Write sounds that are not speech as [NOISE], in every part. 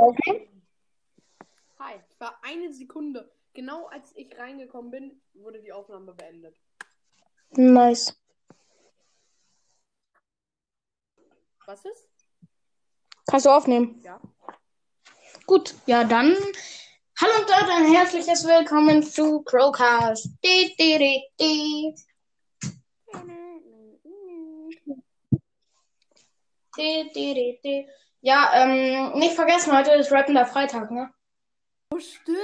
aufnehmen? Hi, es war eine Sekunde. Genau als ich reingekommen bin, wurde die Aufnahme beendet. Nice. Was ist? Kannst du aufnehmen? Ja. Gut, ja dann. Hallo und dort ein herzliches Willkommen zu Crowcast. Di, di, di, di. Di, di, di, di. Ja, ähm, nicht vergessen, heute ist Rappender Freitag, ne? Oh, stimmt.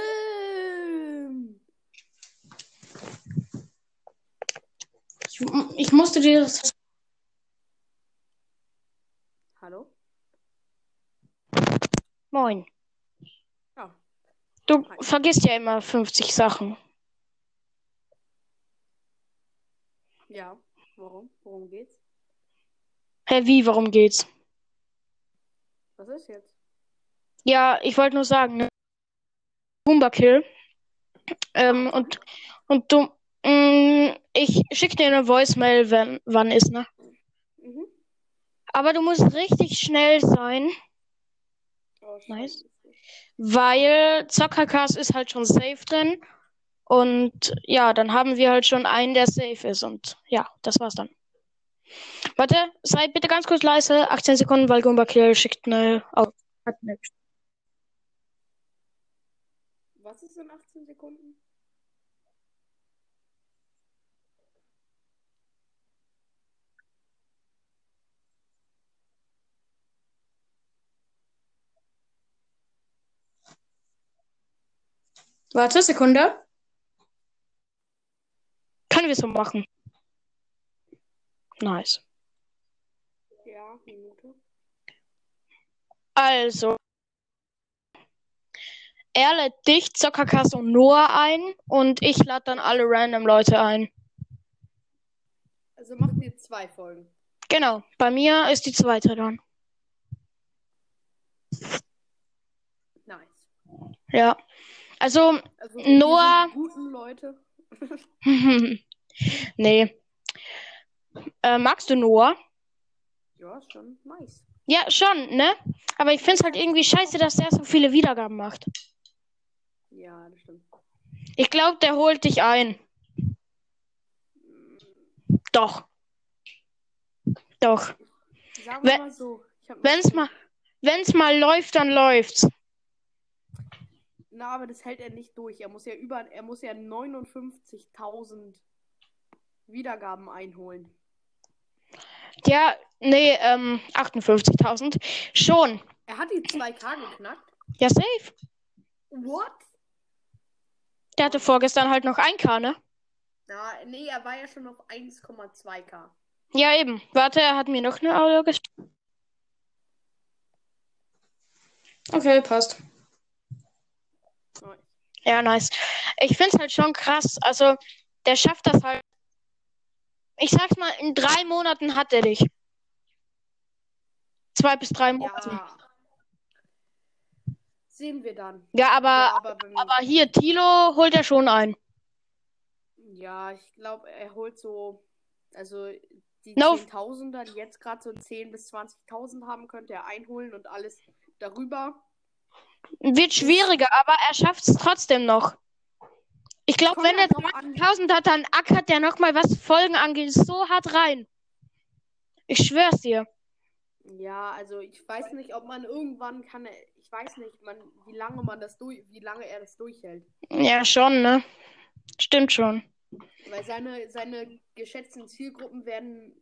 Ich, ich musste dir das. Hallo? Moin. Ja. Du Hi. vergisst ja immer 50 Sachen. Ja. Warum? Worum geht's? Hä, wie, warum geht's? Was ist jetzt? Ja, ich wollte nur sagen, ne? Boomba Kill. Ähm, und, und du, mh, ich schick dir eine Voicemail, wenn, wann ist, ne? Mhm. Aber du musst richtig schnell sein, Oh, Nice. weil Zockercast ist halt schon safe drin. Und ja, dann haben wir halt schon einen, der safe ist. Und ja, das war's dann. Warte, sei bitte ganz kurz leise. 18 Sekunden, weil Goomba Kill schickt eine. Eine Was ist in 18 Sekunden? Warte, Sekunde. Können wir so machen. Nice. Ja, Minute. Also. Er lädt dich, Zockercast und Noah ein und ich lade dann alle random Leute ein. Also machen wir zwei Folgen. Genau, bei mir ist die zweite dann. Nice. Ja. Also, Also Noah- guten Leute. [LAUGHS] nee. Äh, magst du Noah? Ja, schon nice. Ja, schon, ne? Aber ich find's halt irgendwie scheiße, dass der so viele Wiedergaben macht. Ja, das stimmt. Ich glaube, der holt dich ein. Doch. Doch. Sagen wir Wenn- mal so. Wenn's mal, wenn's mal läuft, dann läuft's. Na, aber das hält er nicht durch. Er muss ja über, er muss ja 59.000 Wiedergaben einholen. Ja, nee, ähm, 58.000. Schon. Er hat die 2K geknackt. Ja, safe. What? Der hatte vorgestern halt noch 1K, ne? Na, nee, er war ja schon auf 1,2K. Ja, eben. Warte, er hat mir noch eine Audio gespielt. Okay, passt. Ja, nice. Ich find's halt schon krass. Also, der schafft das halt. Ich sag's mal, in drei Monaten hat er dich. Zwei bis drei Monate. Ja. Sehen wir dann. Ja, aber, ja, aber, aber hier, Tilo holt er schon ein. ja, ich glaube, er holt so, also die No. 10.000er, die jetzt gerade so 10.000 bis 20.000 haben, könnte er einholen und alles darüber. Wird schwieriger, aber er schafft's trotzdem noch. Ich glaube, wenn er halt drauf an. 20.000 hat, dann ackert der nochmal, was Folgen angeht, so hart rein. Ich schwör's dir. Ja, also ich weiß nicht, ob man irgendwann kann, ich weiß nicht, man, wie lange man das durch, wie lange er das durchhält. Ja, schon, ne? Stimmt schon. Weil seine, seine geschätzten Zielgruppen werden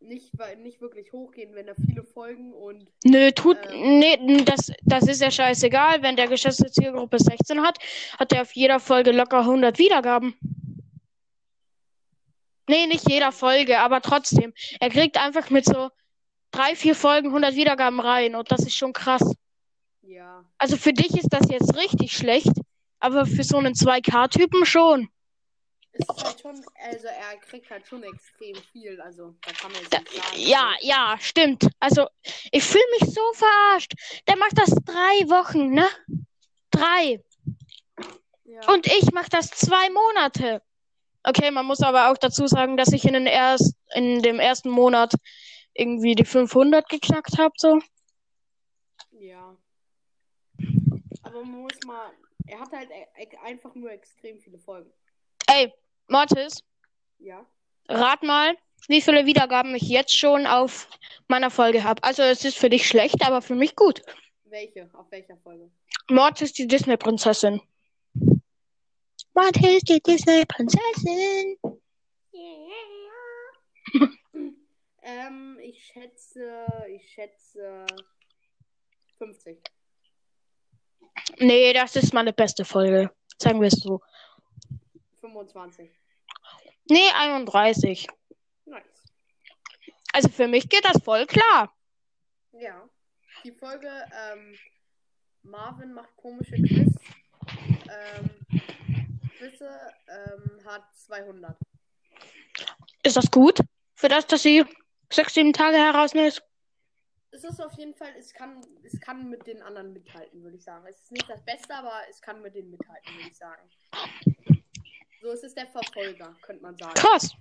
nicht, nicht wirklich hochgehen, wenn er viele Folgen und Nö, tut, Ähm. nee, das, das ist ja scheißegal. Wenn der geschätzte Zielgruppe 16 hat, hat er auf jeder Folge locker 100 Wiedergaben. Nee, nicht jeder Folge, aber trotzdem. Er kriegt einfach mit so drei, vier Folgen 100 Wiedergaben rein und das ist schon krass. ja. Also für dich ist das jetzt richtig schlecht, aber für so einen 2K-Typen schon. Ist halt schon, also er kriegt halt schon extrem viel, also da kann man jetzt Da, ja, ja, stimmt. Also, ich fühle mich so verarscht. Der macht das drei Wochen, ne? Drei. Ja. Und ich mache das zwei Monate. Okay, man muss aber auch dazu sagen, dass ich in, den erst, in dem ersten Monat irgendwie die 500 geknackt habe, so. ja. Aber man muss mal. Er hat halt e e einfach nur extrem viele Folgen. Ey, Mortis, Ja. rat mal, wie viele Wiedergaben ich jetzt schon auf meiner Folge habe. Also es ist für dich schlecht, aber für mich gut. Welche? Auf welcher Folge? Mortis, die Disney-Prinzessin. Mortis, die Disney-Prinzessin. [LAUGHS] ähm, ich schätze. Ich schätze. 50. Nee, das ist meine beste Folge. Sagen wir es so. 25. Nee, 31. Nice. Also für mich geht das voll klar. Ja. Die Folge, ähm, Marvin macht komische Quiz. Ähm, Quizze, ähm, hat 200. Ist das gut? Für das, dass sie sechs, sieben Tage heraus ist? Es ist auf jeden Fall, es kann, es kann mit den anderen mithalten, würde ich sagen. Es ist nicht das Beste, aber es kann mit denen mithalten, würde ich sagen. So, es ist der Verfolger, könnte man sagen. Krass.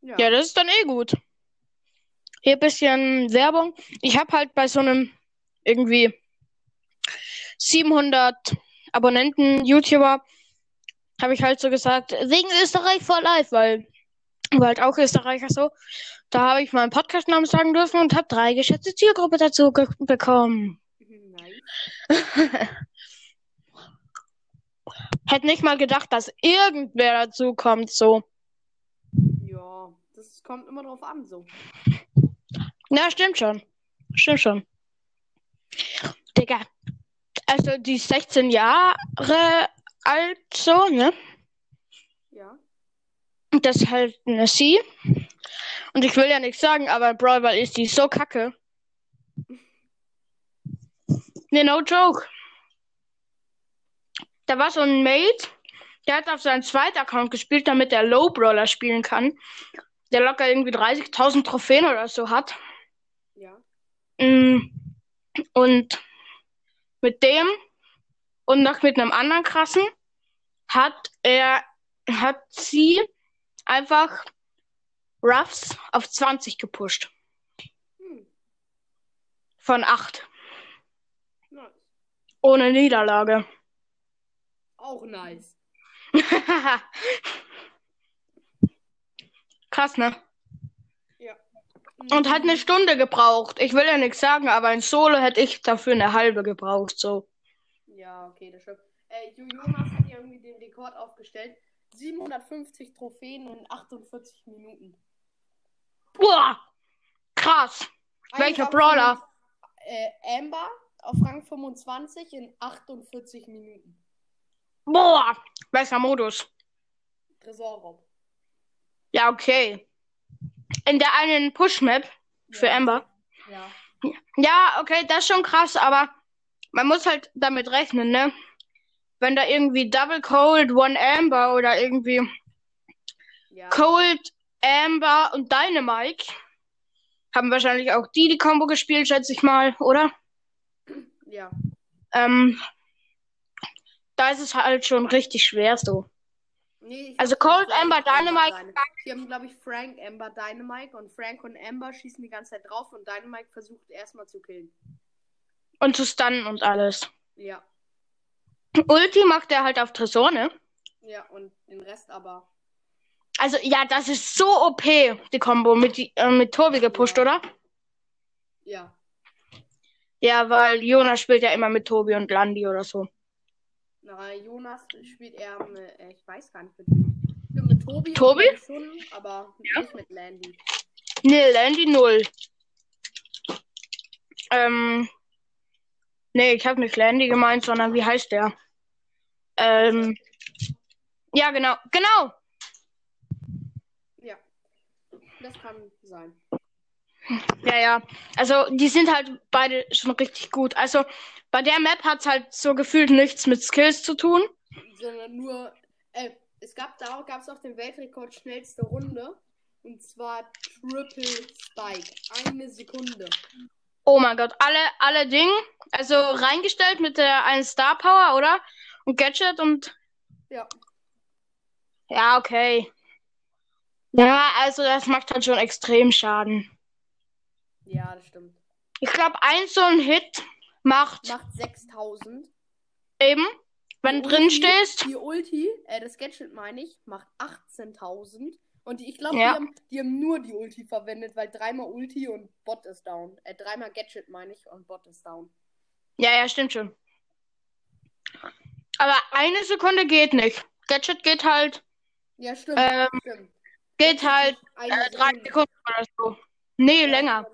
Ja. Ja, das ist dann eh gut. Hier ein bisschen Werbung. Ich habe halt bei so einem irgendwie 700 Abonnenten YouTuber habe ich halt so gesagt, wegen Österreich for life, weil weil halt auch Österreicher so. Da habe ich meinen Podcast-Namen sagen dürfen und habe drei geschätzte Zielgruppe dazu bekommen. Nein. [LAUGHS] Hätte nicht mal gedacht, dass irgendwer dazu kommt, so. Ja, das kommt immer drauf an, so. Ja, stimmt schon. Stimmt schon. Digga. Also, die ist 16 Jahre alt, so, ne? Ja. Und das ist halt eine Sie. Und ich will ja nichts sagen, aber Brawl ist die so kacke. [LAUGHS] Ne, no joke. Da war so ein Mate, der hat auf seinen zweiten Account gespielt, damit er Low Brawler spielen kann. Der locker irgendwie 30.000 Trophäen oder so hat. Ja. Mm, Und mit dem und noch mit einem anderen krassen hat er, hat sie einfach Ruffs auf 20 gepusht. Hm. Von 8. Nice. Ohne Niederlage. Auch nice. [LAUGHS] Krass, ne? Ja. Und hat eine Stunde gebraucht. Ich will ja nichts sagen, aber in Solo hätte ich dafür eine halbe gebraucht, so. Ja, okay, das stimmt. Äh, Jo- Jonas hat irgendwie den Rekord aufgestellt. 750 Trophäen in 48 Minuten. Boah! Krass! Welcher auf Brawler? Äh, Amber auf Rang 25 in 48 Minuten. Boah! Welcher Modus? Tresorraub. Ja, okay. In der einen Push-Map für Ja. Amber. Ja. Ja, okay, das ist schon krass, aber man muss halt damit rechnen, ne? Wenn da irgendwie Double Cold, One Amber oder irgendwie Ja. Cold, Amber und Dynamite haben wahrscheinlich auch die die Combo gespielt, schätze ich mal, oder? ja. Ähm, da ist es halt schon richtig schwer so. Nee, Also Cold, Amber, Dynamite- Dyna- Hier haben, glaube ich, Frank, Amber, Dynamite und Frank und Amber schießen die ganze Zeit drauf und Dynamite versucht erstmal zu killen. Und zu stunnen und alles. Ja. Ulti macht er halt auf Tresor, ne? Ja, und den Rest aber. Also, ja, das ist so OP, die Combo mit, die- äh, mit Tobi gepusht, Ja. oder? Ja. Ja, weil Jonas spielt ja immer mit Tobi und Landi oder so. Na, Jonas spielt eher mit, äh, ich weiß gar nicht mit wem. Ich bin mit Tobi. Tobi? Schon, aber nicht mit Landy. Nee, Landy null. Ähm, nee, ich habe nicht Landy gemeint, sondern wie heißt der? Ähm, ja, genau, genau. Ja. Das kann sein. Ja, ja. Also, die sind halt beide schon richtig gut. Also, bei der Map hat's halt so gefühlt nichts mit Skills zu tun. Sondern nur, äh, es gab da gab es auch den Weltrekord schnellste Runde. Und zwar Triple Spike. Eine Sekunde. Oh mein Gott, alle, alle Dinge, also reingestellt mit der einen Star Power, oder? Und Gadget und Ja. ja, okay. Ja, also das macht halt schon extrem Schaden. Ja, das stimmt. Ich glaube, ein so ein Hit macht Macht 6000. Eben, wenn Die drin Ulti- stehst. Die Ulti, äh, das Gadget meine ich, macht 18.000. Und die, ich glaube, Ja. die, haben, die haben nur die Ulti verwendet, weil dreimal Ulti und Bot ist down. Äh, dreimal Gadget meine ich und Bot ist down. Ja, ja, stimmt schon. Aber eine Sekunde geht nicht. Gadget geht halt, Ja, stimmt. ähm, stimmt. geht halt äh, drei Sekunde. Sekunden oder so. Nee, länger.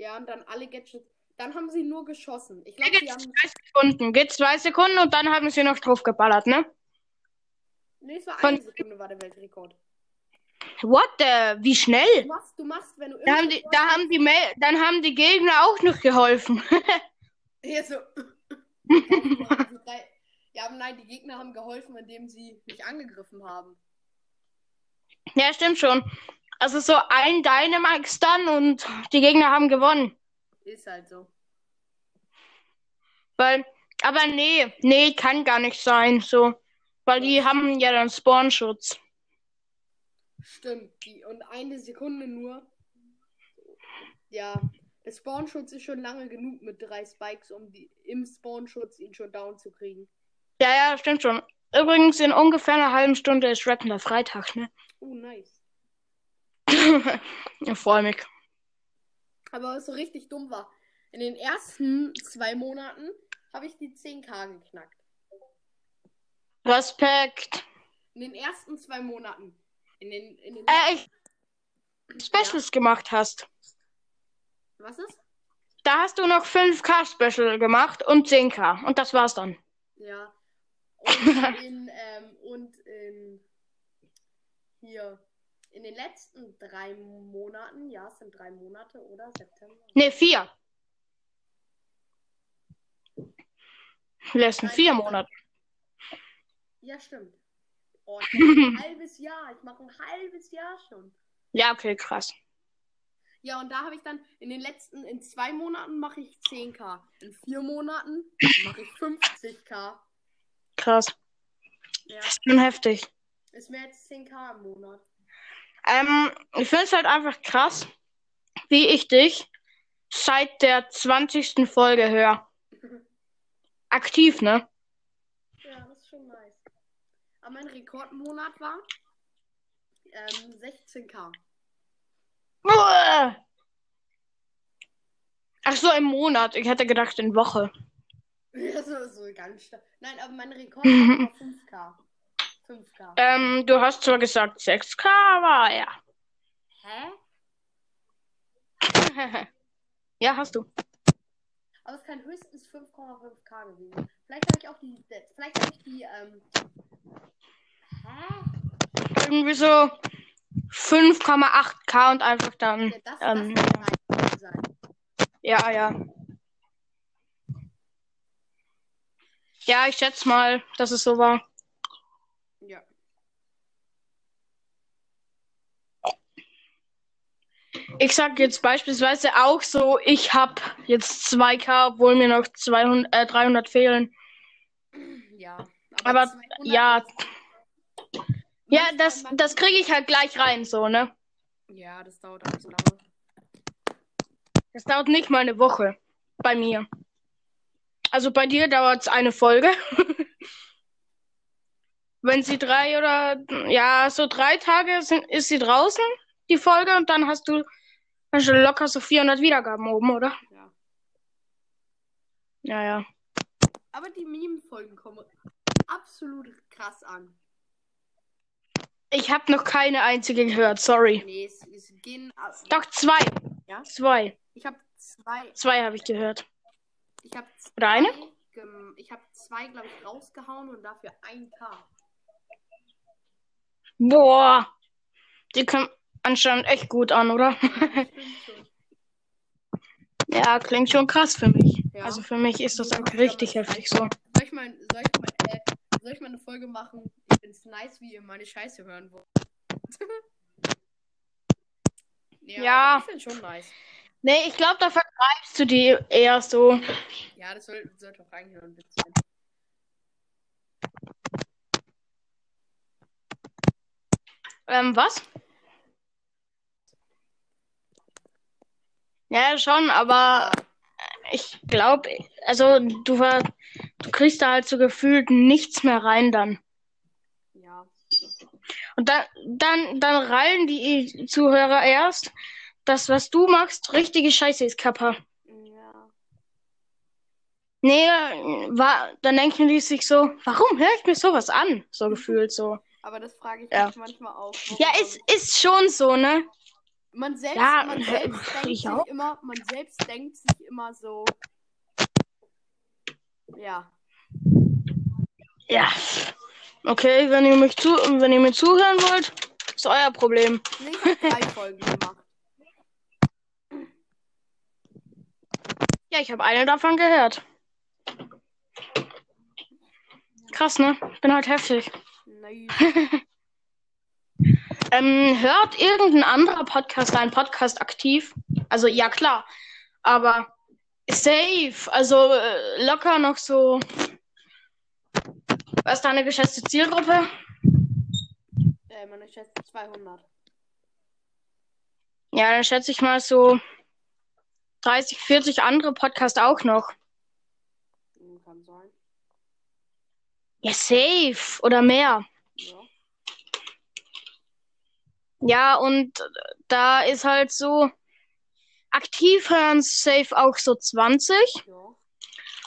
Ja, und dann alle Gadgets. Dann haben sie nur geschossen. Ich glaube, die haben. zwei Sekunden. Geht zwei Sekunden und dann haben sie noch drauf geballert, ne? Nee, es war Von- eine Sekunde war der Weltrekord. What the? Wie Du schnell? machst, du machst, wenn du Da haben die, da haben die, Mel- dann haben die Gegner auch noch geholfen. [LAUGHS] Ja, so. [LAUGHS] ja, aber nein, die Gegner haben geholfen, indem sie mich angegriffen haben. ja, stimmt schon. Also so ein Dynamax dann und die Gegner haben gewonnen. Ist halt so. Weil, aber nee, nee, kann gar nicht sein, so. Weil die haben ja dann Spawnschutz. Stimmt. Die, und eine Sekunde nur. Ja. Der Spawnschutz ist schon lange genug mit drei Spikes, um die, im Spawnschutz ihn schon down zu kriegen. Ja, ja, stimmt schon. Übrigens, in ungefähr einer halben Stunde ist Rappender Freitag, ne? Oh, nice. Ich [LAUGHS] freue mich. Aber was so richtig dumm war, in den ersten zwei Monaten habe ich die 10k geknackt. Respekt. In den ersten zwei Monaten. In den, in den Äh, ich Specials gemacht hast. Was ist? Da hast du noch 5K Special gemacht und 10K. Und das war's dann. Ja. Und in, ähm, und in hier. In den letzten drei Monaten, ja, es sind drei Monate, oder? September. Ne, vier. Letzten Nein, vier nein. Monate. Ja, stimmt. Oh, [LAUGHS] ein halbes Jahr. Ich mache ein halbes Jahr schon. Ja, okay, krass. Ja, und da habe ich dann in den letzten, in zwei Monaten mache ich 10k. In vier Monaten mache ich 50k. Krass. Ja, Das ist schon heftig. ist mehr als 10k im Monat. Ähm, ich finde es halt einfach krass, wie ich dich seit der 20. Folge höre. Aktiv, ne? Ja, das ist schon nice. Aber mein Rekordmonat war ähm, 16k. Uah. Ach so, im Monat. Ich hätte gedacht in Woche. [LAUGHS] So, so ganz stark. Nein, aber mein Rekord war [LAUGHS] 5k. 5k. Ähm, du hast zwar gesagt 6K, aber ja. Hä? [LAUGHS] ja, hast du. Aber es kann höchstens 5,5k gewesen. Vielleicht habe ich auch die. Vielleicht habe ich die. Ähm, hä? Irgendwie so 5,8K und einfach dann. Ja, das, Ähm, das sein. Ja, ja. Ja, ich schätze mal, dass es so war. Ja. Ich sag jetzt beispielsweise auch so, ich hab jetzt 2K, obwohl mir noch 200, äh, 300 fehlen. Ja. Aber, 200 ja. Ja, das, das kriege ich halt gleich rein, so, ne? Ja, das dauert alles lange. Das dauert nicht mal eine Woche bei mir. Also bei dir dauert es eine Folge. [LAUGHS] Wenn sie drei oder ja, so drei Tage sind, ist sie draußen, die Folge, und dann hast du du locker so 400 Wiedergaben oben, oder? Ja. Ja, ja. Aber die Meme-Folgen kommen absolut krass an. Ich habe noch keine einzige gehört, sorry. Nee, es, es gehen. Doch, zwei. Ja? Zwei. Ich habe zwei. Zwei habe ich gehört. Ich habe Oder eine? Ich habe zwei, glaube ich, rausgehauen und dafür 1k. Boah. Die kommen anscheinend echt gut an, oder? Ja, klingt schon krass für mich. Ja. Also für mich ist das aber richtig heftig so. Soll ich mal, soll ich mal, äh, soll ich mal eine Folge machen? Ich find's nice, wie ihr meine Scheiße hören wollt. [LAUGHS] ja, Ja. Ich find's schon nice. Nee, ich glaube, da vertreibst du die eher so. Ja, das soll, sollte auch reinhören, ein bisschen. Ähm, was? Ja, schon, aber ich glaube, also du ver du kriegst da halt so gefühlt nichts mehr rein dann. Ja. Und dann, dann, dann rallen die Zuhörer erst, das, was du machst, richtige Scheiße ist, Kappa. Ja. Nee, war, dann denken die sich so, warum höre ich mir sowas an? So gefühlt so. Aber das frage ich Ja. mich manchmal auch. Ja, ist, ist schon so, ne? Man selbst, Ja, man äh, selbst denkt ich sich auch. immer, man selbst denkt sich immer so. Ja. Ja. Okay, wenn ihr mich zu, wenn ihr mir zuhören wollt, ist euer Problem. Nee, ich hab drei [LAUGHS] Folgen gemacht. Ja, ich habe eine davon gehört. Krass, ne? Bin halt heftig. Nice. [LAUGHS] Ähm, hört irgendein anderer Podcast einen Podcast aktiv? Also, ja, klar. Aber safe. Also, äh, locker noch so. Was ist deine geschätzte Zielgruppe? äh, meine schätze 200. Ja, dann schätze ich mal so 30, 40 andere Podcasts auch noch. Kann sein. Ja, safe. Oder mehr. Ja. Und da ist halt so. Aktiv hören safe auch so 20. Ja.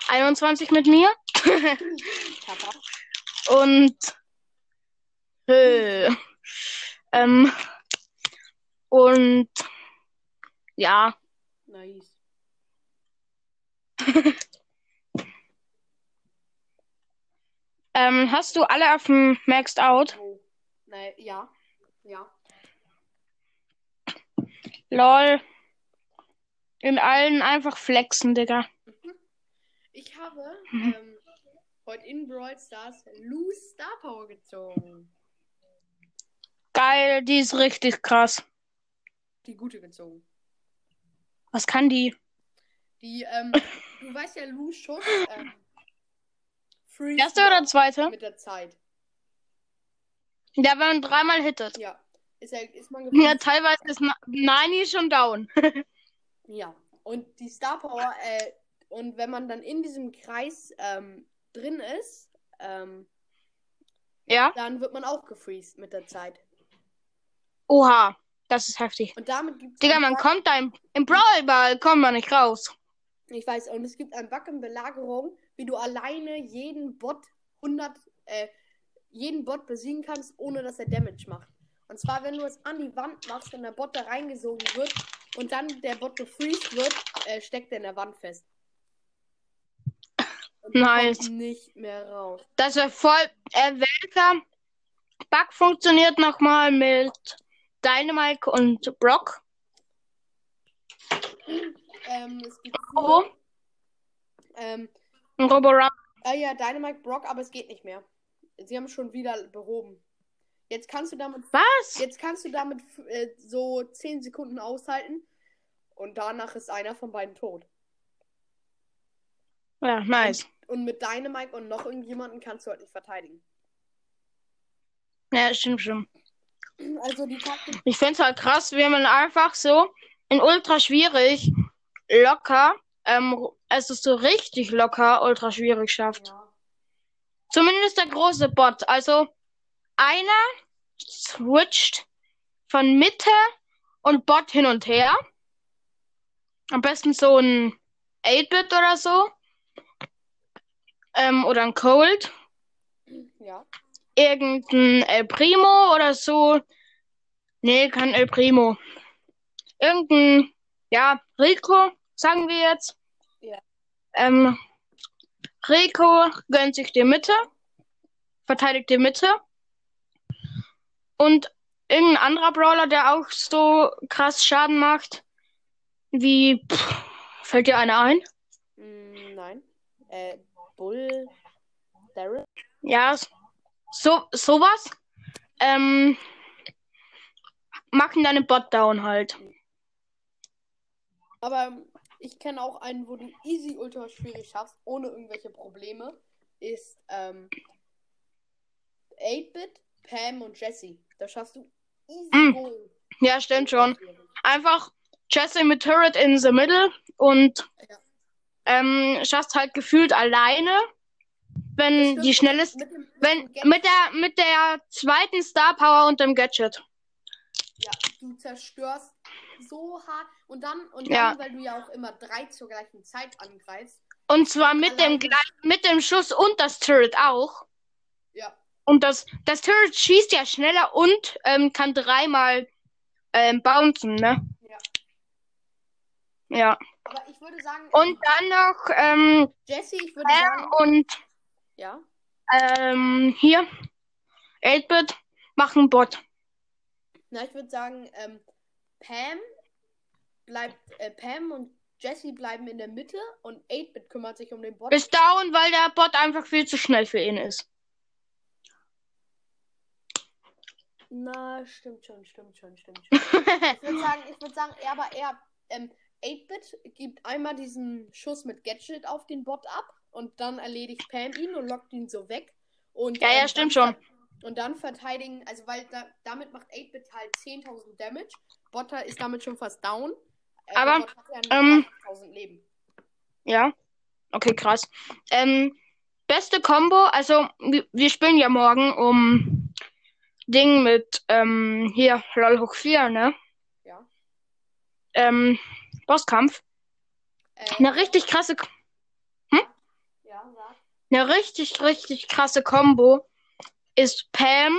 21 mit mir. Und äh, ähm, und ja, Nice. [LAUGHS] ähm, hast du alle auf dem Maxed Out? Oh. Nee, ja. Ja. Lol. In allen einfach flexen, Digga. Ich habe Mhm. ähm, heute in Brawl Stars Loose Star Power gezogen. Geil, die ist richtig krass. Die gute gezogen. Was kann die? Die, ähm, [LAUGHS] du weißt ja, Loose Schuss, ähm, Erste oder zweite? mit der Zeit. Ja, wenn man dreimal hittet. Ja. Ist, ja, ist man Ja, gefreezed. teilweise ist Na- Nani schon down. [LAUGHS] Ja. Und die Star Power, äh, und wenn man dann in diesem Kreis ähm, drin ist, ähm, ja? dann wird man auch gefreezed mit der Zeit. Oha, das ist heftig. Und damit gibt es. Digga, man kommt da im, im Brawlball, kommt man nicht raus. Ich weiß, und es gibt einen Bug in Belagerung, wie du alleine jeden Bot 100, äh, jeden Bot besiegen kannst, ohne dass er Damage macht. Und zwar, wenn du es an die Wand machst, wenn der Bot da reingesogen wird und dann der Bot gefreezed wird, äh, steckt er in der Wand fest. Und Nice. kommt nicht mehr raus. Das wäre voll. Äh, welcher Bug funktioniert nochmal mit Dynamite und Brock? Ähm, es gibt Robo? ähm, Und Robo Run. äh, ja, Dynamite Brock, aber es geht nicht mehr. Sie haben es schon wieder behoben. Jetzt kannst du damit Was? Jetzt kannst du damit äh, so 10 Sekunden aushalten und danach ist einer von beiden tot. Ja, nice. Und mit Dynamite und noch irgendjemanden kannst du halt nicht verteidigen. Ja, stimmt schon. Also die Taktik. Ich find's halt krass, wie man einfach so in ultra schwierig locker, ähm, also so richtig locker ultra schwierig schafft. Ja. Zumindest der große Bot. Also einer switcht von Mitte und Bot hin und her. Am besten so ein 8-Bit oder so. Ähm, oder ein Cold. Ja. Irgendein El Primo oder so. Nee, kein El Primo. Irgendein, ja, Rico, sagen wir jetzt. Ja. Ähm, Rico gönnt sich die Mitte, verteidigt die Mitte. Und irgendein anderer Brawler, der auch so krass Schaden macht, wie, pff, fällt dir einer ein? Mm, nein. Äh, Bull. Daryl. Ja, so, sowas. Ähm, machen deine Bot down halt. Aber ich kenne auch einen, wo du easy ultra schwierig schaffst, ohne irgendwelche Probleme. Ist ähm, 8-Bit, Pam und Jesse. Da schaffst du easy Mm. Goal. Ja, stimmt schon. Einfach Jesse mit Turret in the middle und Ja. ähm, schaffst halt gefühlt alleine wenn die schnellste, Mit dem, mit wenn Gadget, mit der mit der zweiten Star Power und dem Gadget. ja, du zerstörst so hart. Und dann, und Ja. dann, weil du ja auch immer drei zur gleichen Zeit angreifst. Und zwar mit dem mit dem Schuss und das Turret auch. Ja. Und das das Turret schießt ja schneller und ähm, kann dreimal ähm, bouncen, ne? Ja. Ja. Aber ich würde sagen, Und dann noch ähm, Jesse, ich würde Pam sagen, und ja. ähm, hier 8-Bit machen Bot. Na, ich würde sagen, ähm, Pam bleibt, äh, Pam und Jesse bleiben in der Mitte und 8-Bit kümmert sich um den Bot. Ist down, weil der Bot einfach viel zu schnell für ihn ist. Na, stimmt schon, stimmt schon, stimmt schon. [LAUGHS] ich würde sagen, ich würde sagen, er, aber er, ähm, 8-Bit gibt einmal diesen Schuss mit Gadget auf den Bot ab und dann erledigt Pam ihn und lockt ihn so weg. Und, Ja, ja, stimmt schon. Und dann verteidigen, also weil da, damit macht 8-Bit halt 10.000 Damage. Botter ist damit schon fast down. Äh, Aber, ja ähm, 30.000 Leben. Ja. Okay, krass. Ähm, beste Combo, also wir spielen ja morgen um Ding mit ähm, hier LOL hoch 4, ne? Ja. Ähm, Bosskampf. Äh, Eine richtig krasse Ja, sag. eine richtig richtig krasse Combo ist Pam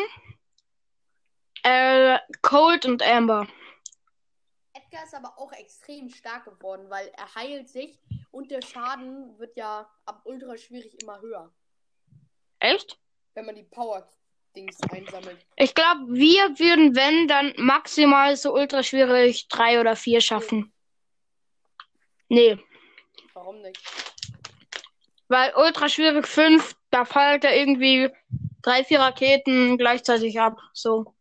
äh, Cold und Amber. Edgar ist aber auch extrem stark geworden, weil er heilt sich und der Schaden wird ja ab ultra schwierig immer höher, Echt? wenn man die Power-Dings einsammelt. Ich glaube, wir würden, wenn, dann maximal so ultra schwierig drei oder vier schaffen. Nee, Warum nicht? weil ultra schwierig fünf, da fällt er irgendwie drei, vier Raketen gleichzeitig ab. So.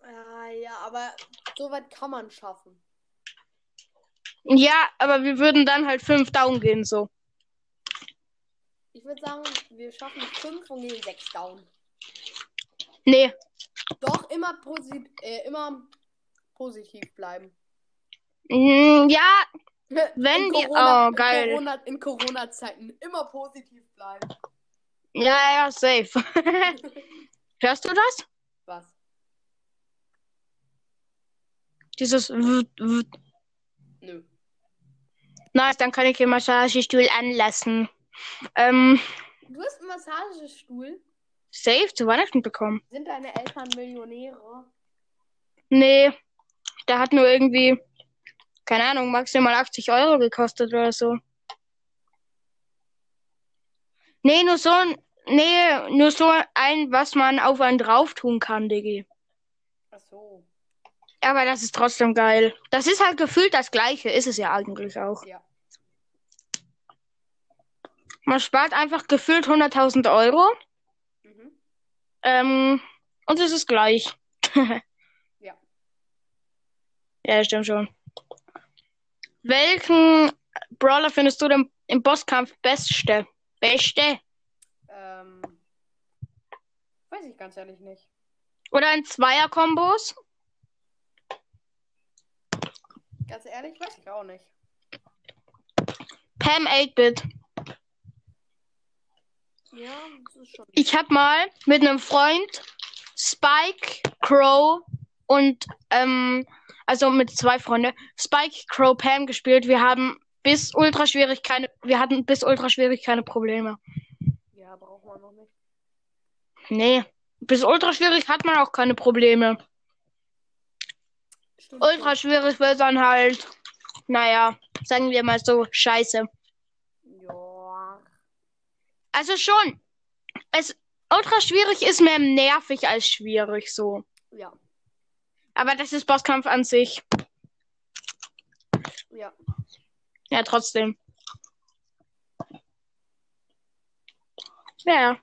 Ah, ja, aber so weit kann man schaffen. Ja, aber wir würden dann halt fünf down gehen, so. Ich würde sagen, wir schaffen 5 und gehen 6 down. Nee, Doch immer, posi äh, immer positiv bleiben. mm, ja, [LAUGHS] Wenn in die- Corona, oh, geil. In Corona- in Corona-Zeiten immer positiv bleiben. ja, ja, safe. [LAUGHS] Hörst du das? Was? Dieses w w Nö. Nice, dann kann ich den Massagestuhl anlassen. Ähm, Du hast einen Massagestuhl. Safe zu Weihnachten bekommen. Sind deine Eltern Millionäre? Nee, der hat nur irgendwie, keine Ahnung, maximal 80 Euro gekostet oder so. Nee, nur so ein, nee, nur so ein, was man auf einen drauf tun kann, Diggi. Ach so. Aber das ist trotzdem geil. Das ist halt gefühlt das Gleiche, ist es ja eigentlich auch. Ja. Man spart einfach gefühlt 100.000 Euro. Ähm, und es ist gleich. [LAUGHS] Ja. Ja, stimmt schon. Welchen Brawler findest du denn im Bosskampf beste? Beste? Ähm. Weiß ich ganz ehrlich nicht. Oder in Zweier-Kombos? Ganz ehrlich, weiß ich auch nicht. Pam 8-Bit. Ja. Ich hab mal mit einem Freund Spike, Crow und, ähm, also mit zwei Freunden, Spike, Crow, Pam gespielt. Wir haben bis ultra schwierig keine, wir hatten bis ultra schwierig keine Probleme. Ja, braucht man noch nicht. Nee, bis ultra schwierig hat man auch keine Probleme. Stimmt Ultra schwierig wird dann halt, naja, sagen wir mal so, scheiße. Also schon, es, ultra schwierig ist mehr nervig als schwierig so. Ja. Aber das ist Bosskampf an sich. Ja. Ja, trotzdem. Ja.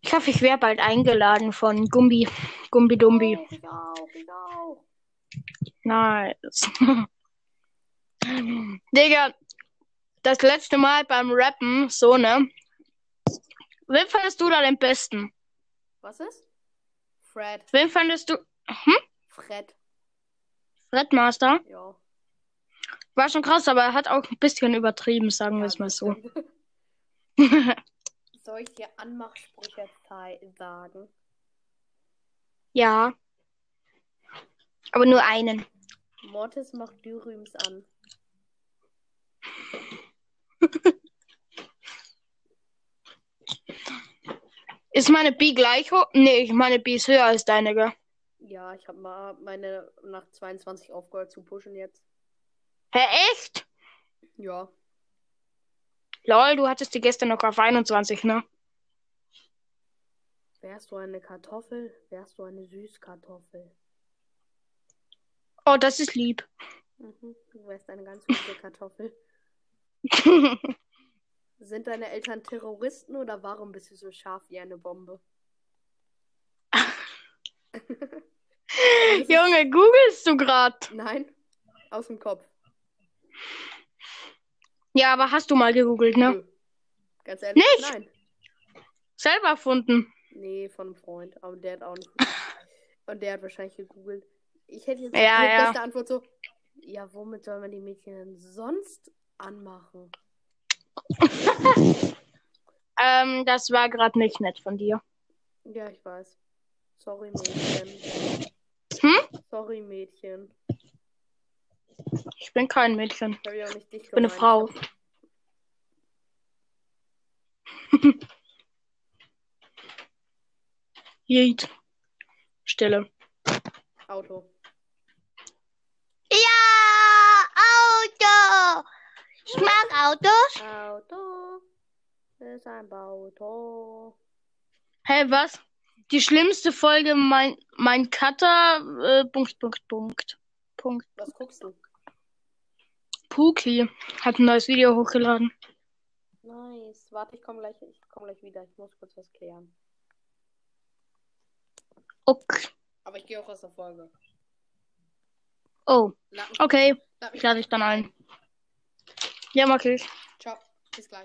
Ich hoffe, ich werde bald eingeladen von Gumbi. Gumbi Dumbi. Auch, ich auch, ich auch. Nice. [LAUGHS] Digga, das letzte Mal beim Rappen, so, ne? Wen fandest du da den besten? Was ist? Fred. Wen fandest du? Hm? Fred. Redmaster? Ja. War schon krass, aber er hat auch ein bisschen übertrieben, sagen wir Ja, es mal so. [LAUGHS] Soll ich dir Anmachsprüche sagen? Ja. Aber nur einen. Mortis macht Dürüms an. [LAUGHS] Ist meine B gleich hoch? Nee, meine B ist höher als deine, gell? Ja, ich habe mal meine nach 22 aufgehört zu pushen jetzt. Hä, echt? Ja. Lol, du hattest die gestern noch auf 21, ne? Wärst du eine Kartoffel, wärst du eine Süßkartoffel. Oh, das ist lieb. Mhm. Du wärst eine ganz süße Kartoffel. [LAUGHS] Sind deine Eltern Terroristen oder warum bist du so scharf wie eine Bombe? [LAUGHS] Junge, googelst du grad? Nein, aus dem Kopf. Ja, aber hast du mal gegoogelt, ne? Nö. Ganz ehrlich, Nicht? nein. Selber erfunden. Nee, von einem Freund. Aber der hat auch nicht. [LAUGHS] Und der hat wahrscheinlich gegoogelt. Ich hätte jetzt Ja, die ja. beste Antwort so. Ja, womit soll man die Mädchen denn sonst anmachen? Ähm, das war gerade nicht nett von dir. Ja, ich weiß. Sorry, Mädchen. Hm? Sorry, Mädchen. Ich bin kein Mädchen. Ich ja auch nicht dich Ich bin eine. Frau. [LAUGHS] Jeet. Stille. Auto. Ja, Auto. Ich mag Autos. Auto. Ist ein Auto. Hey, was? Die schlimmste Folge, mein, mein Cutter, äh, Punkt, Punkt, Punkt. Punkt. Was guckst du? Puki hat ein neues Video hochgeladen. Nice. Warte, ich komme gleich, ich komm gleich wieder. Ich muss kurz was klären. Okay. Aber ich gehe auch aus der Folge. Oh, okay. Ich lade dich dann ein. Ja, mag ich. Ciao. Bis gleich.